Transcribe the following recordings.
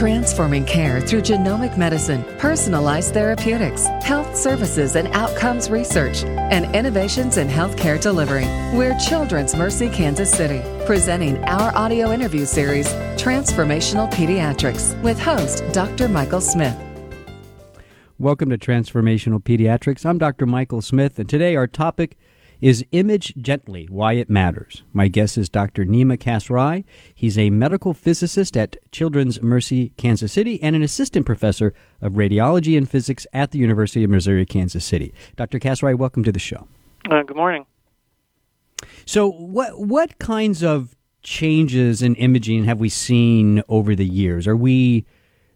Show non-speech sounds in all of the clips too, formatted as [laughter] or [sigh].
Transforming care through genomic medicine, personalized therapeutics, health services and outcomes research, and innovations in healthcare delivery. We're Children's Mercy Kansas City, presenting our audio interview series, Transformational Pediatrics, with host Dr. Michael Smith. Welcome to Transformational Pediatrics. I'm Dr. Michael Smith, and today our topic is Image Gently Why It Matters. My guest is Dr. Nima Kasrai. He's a medical physicist at Children's Mercy Kansas City and an assistant professor of radiology and physics at the University of Missouri Kansas City. Dr. Kasrai, welcome to the show. Uh, good morning. So, what what kinds of changes in imaging have we seen over the years? Are we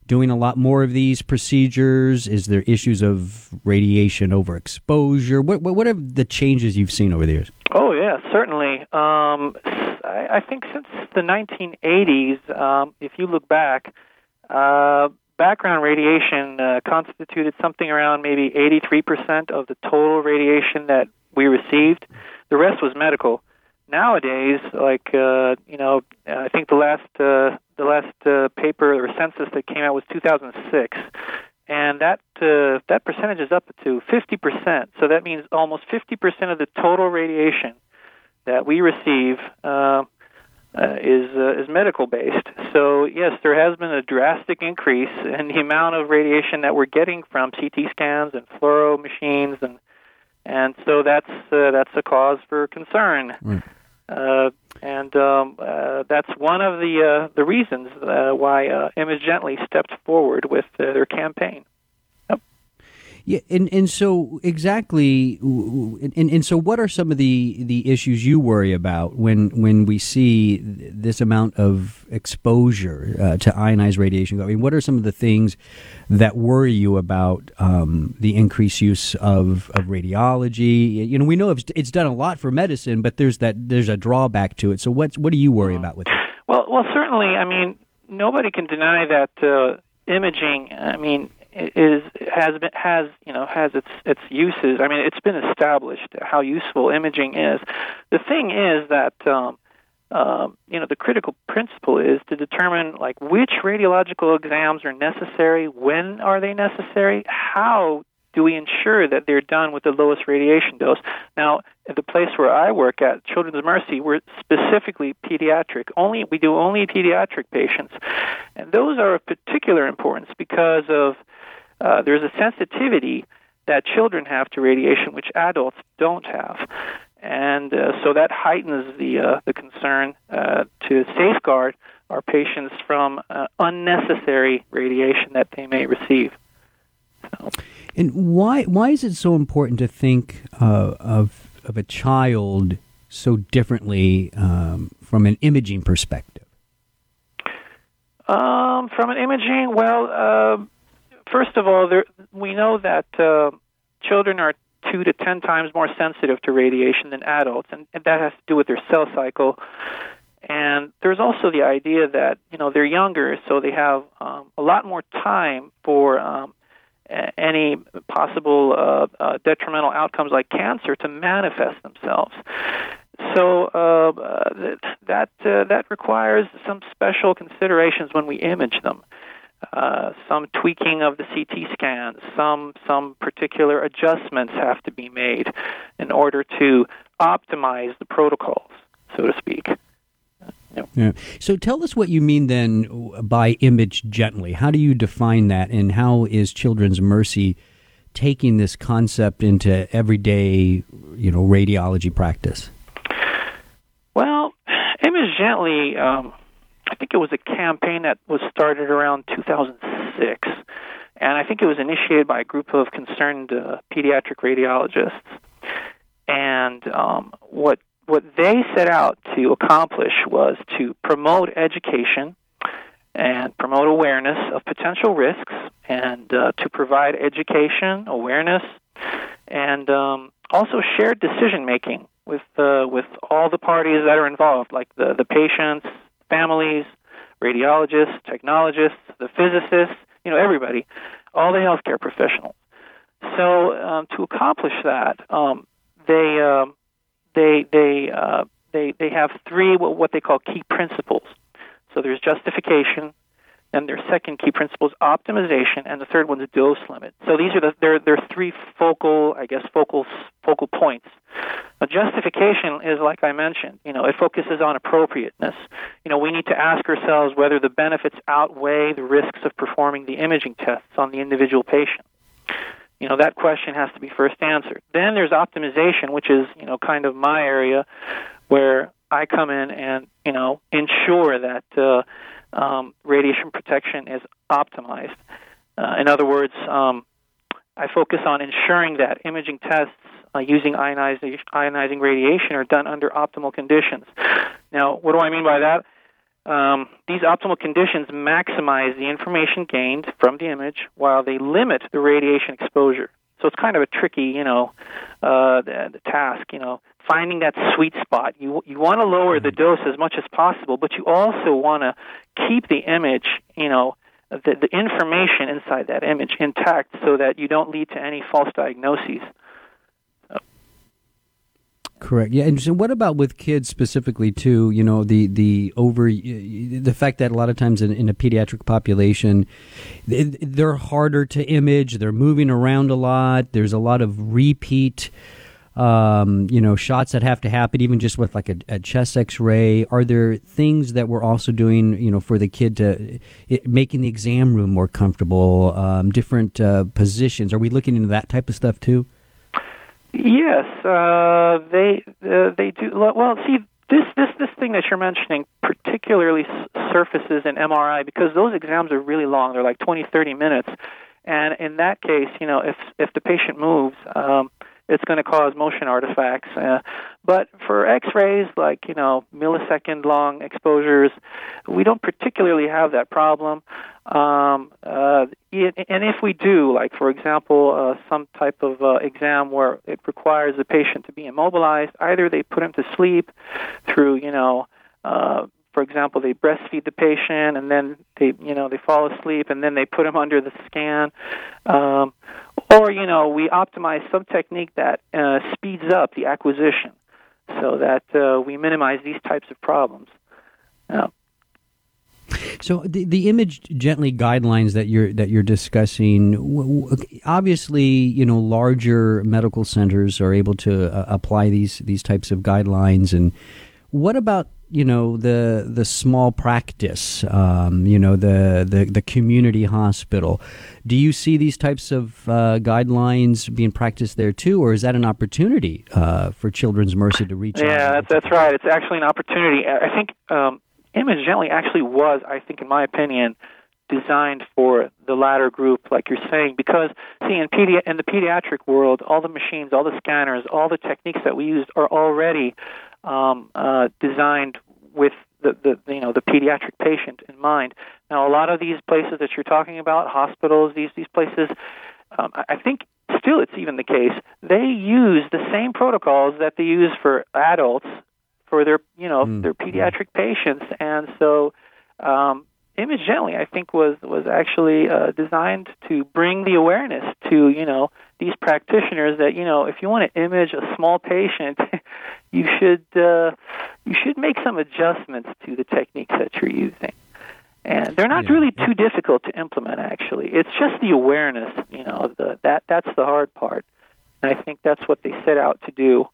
doing a lot more of these procedures? Is there issues of radiation overexposure? What, what, what are the changes you've seen over the years? Oh, yeah, certainly. Um, I, I, think since the 1980s, um, if you look back, uh, background radiation uh, constituted something around maybe 83% of the total radiation that we received. The rest was medical. Nowadays, like uh, you know, I think the last uh, the last uh, paper or census that came out was 2006, and that uh, that percentage is up to 50%. So that means almost 50% of the total radiation that we receive uh, uh, is uh, is medical based. So yes, there has been a drastic increase in the amount of radiation that we're getting from CT scans and fluoro machines, and and so that's uh, that's a cause for concern. Right. Uh, and um, uh, that's one of the uh, the reasons uh, why uh, Image Gently stepped forward with uh, their campaign. Yeah, and, and so exactly, and, and so what are some of the, the issues you worry about when when we see this amount of exposure uh, to ionized radiation? I mean, what are some of the things that worry you about um, the increased use of, of radiology? You know, we know it's, it's done a lot for medicine, but there's that there's a drawback to it. So what what do you worry about with it? Well, well, certainly. I mean, nobody can deny that uh, imaging. I mean, is has been has you know has its its uses. I mean, it's been established how useful imaging is. The thing is that um, um, you know the critical principle is to determine like which radiological exams are necessary, when are they necessary, how do we ensure that they're done with the lowest radiation dose? Now, at the place where I work at Children's Mercy, we're specifically pediatric. Only we do only pediatric patients, and those are of particular importance because of uh, there's a sensitivity that children have to radiation which adults don't have. And uh, so that heightens the uh, the concern uh, to safeguard our patients from uh, unnecessary radiation that they may receive. And why why is it so important to think uh, of of a child so differently um, from an imaging perspective? Um, from an imaging, well, uh, first of all, there, we know that uh, children are two to ten times more sensitive to radiation than adults, and, and that has to do with their cell cycle. And there's also the idea that you know they're younger, so they have um, a lot more time for um, any possible uh, uh, detrimental outcomes like cancer to manifest themselves. So uh, that uh, that requires some special considerations when we image them. Uh, some tweaking of the CT scans, some some particular adjustments have to be made in order to optimize the protocols, so to speak. Yeah. So tell us what you mean then by image gently. How do you define that, and how is Children's Mercy taking this concept into everyday, you know, radiology practice? Well, image gently. Um, I think it was a campaign that was started around 2006, and I think it was initiated by a group of concerned uh, pediatric radiologists. And um, what what they set out to accomplish was to promote education and promote awareness of potential risks, and uh, to provide education, awareness, and um, also shared decision making with uh, with all the parties that are involved, like the the patients, families, radiologists, technologists, the physicists, you know, everybody, all the healthcare professionals. So um, to accomplish that, um, they um, they they uh, they they have three what they call key principles. So there's justification, and their second key principle is optimization, and the third one is dose limit. So these are the there there are three focal, I guess, focal focal points. A justification is like I mentioned. You know, it focuses on appropriateness. You know, we need to ask ourselves whether the benefits outweigh the risks of performing the imaging tests on the individual patient. You know, that question has to be first answered. Then there's optimization, which is you know kind of my area, where I come in and you know ensure that. Uh, um, radiation protection is optimized. Uh, in other words, um, I focus on ensuring that imaging tests uh, using ionizing, ionizing radiation are done under optimal conditions. Now, what do I mean by that? Um, these optimal conditions maximize the information gained from the image while they limit the radiation exposure. So it's kind of a tricky, you know, uh, the, the task. You know, finding that sweet spot. You you want to lower the dose as much as possible, but you also want to keep the image, you know, the, the information inside that image intact so that you don't lead to any false diagnoses. Correct. Yeah, and what about with kids specifically too? You know, the the over the fact that a lot of times in, in a pediatric population, they're harder to image. They're moving around a lot. There's a lot of repeat um, you know, shots that have to happen, even just with like a, a, chest X-ray? Are there things that we're also doing, you know, for the kid to it, making the exam room more comfortable? Um, different uh, positions. Are we looking into that type of stuff too? Yes, uh, they uh, they do. Well, see, this this this thing that you're mentioning particularly surfaces in MRI because those exams are really long. They're like 20, 30 minutes, and in that case, you know, if if the patient moves. Um, it's going to cause motion artifacts. Uh, but for X-rays, like you know millisecond long exposures, we don't particularly have that problem. Um, uh, and if we do, like for example, uh, some type of uh, exam where it requires the patient to be immobilized, either they put him to sleep through you know. Uh, for example, they breastfeed the patient and then they, you know, they fall asleep and then they put him under the scan. Um, or, you know, we optimize some technique that uh, speeds up the acquisition so that uh, we minimize these types of problems. So the the image gently guidelines that you're that you're discussing, obviously, you know, larger medical centers are able to uh, apply these these types of guidelines. And what about you know the the small practice, um, you know the, the the community hospital. Do you see these types of uh, guidelines being practiced there too, or is that an opportunity uh, for Children's Mercy to reach? Out? Yeah, that's, that's right. It's actually an opportunity. I think um, Image Gently actually was, I think, in my opinion, designed for the latter group, like you're saying, because see, in, pedi- in the pediatric world, all the machines, all the scanners, all the techniques that we use are already um, uh, designed with the, the you know the pediatric patient in mind. Now, a lot of these places that you're talking about, hospitals, these these places, um, I think still it's even the case. They use the same protocols that they use for adults for their you know mm. their pediatric patients, and so um, Image Gently, I think, was was actually uh, designed to bring the awareness to you know these practitioners that you know if you want to image a small patient, [laughs] you should uh, you should make some adjustments to the techniques that you're using. And they're not yeah. really too difficult to implement. Actually, it's just the awareness. You know, the, that that's the hard part. And I think that's what they set out to do.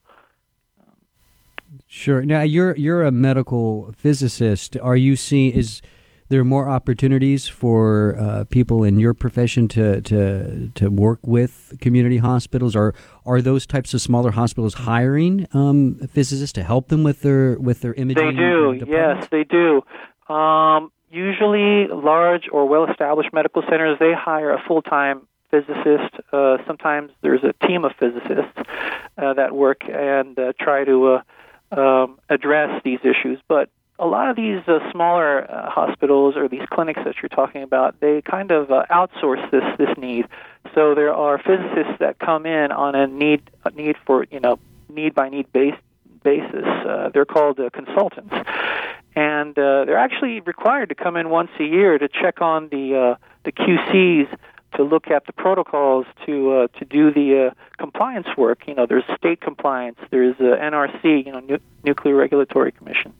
Sure. Now you're you're a medical physicist. Are you seeing is there are more opportunities for uh, people in your profession to, to to work with community hospitals? Are are those types of smaller hospitals hiring um, physicists to help them with their with their imaging? They do. Yes, they do. Um, usually, large or well-established medical centers they hire a full-time physicist. Uh, sometimes there's a team of physicists uh, that work and uh, try to uh, um, address these issues, but a lot of these uh, smaller uh, hospitals or these clinics that you're talking about, they kind of uh, outsource this this need. So there are physicists that come in on a need a need for you know need by need base, basis. Uh, they're called uh, consultants, and uh, they're actually required to come in once a year to check on the uh, the QCs to look at the protocols to uh, to do the uh, compliance work. You know, there's state compliance, there's uh, NRC, you know, nu- Nuclear Regulatory Commission.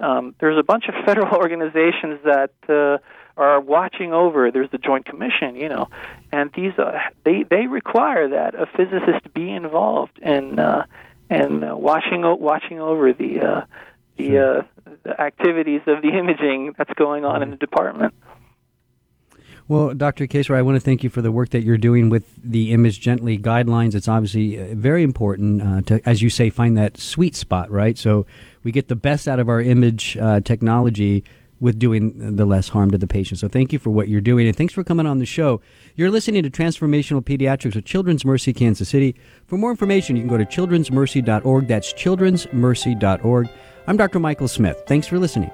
Um, there's a bunch of [laughs] federal organizations that uh, are watching over. There's the Joint Commission, you know, and these uh, they they require that a physicist be involved in uh, and uh, watching watching over the uh, the, uh, the activities of the [laughs] imaging that's going on in the department. Well, Dr. Kasrai, I want to thank you for the work that you're doing with the Image Gently guidelines. It's obviously uh, very important uh, to, as you say, find that sweet spot, right? So we get the best out of our image uh, technology with doing the less harm to the patient. So thank you for what you're doing, and thanks for coming on the show. You're listening to Transformational Pediatrics with Children's Mercy Kansas City. For more information, you can go to childrensmercy.org. That's childrensmercy.org. I'm Dr. Michael Smith. Thanks for listening.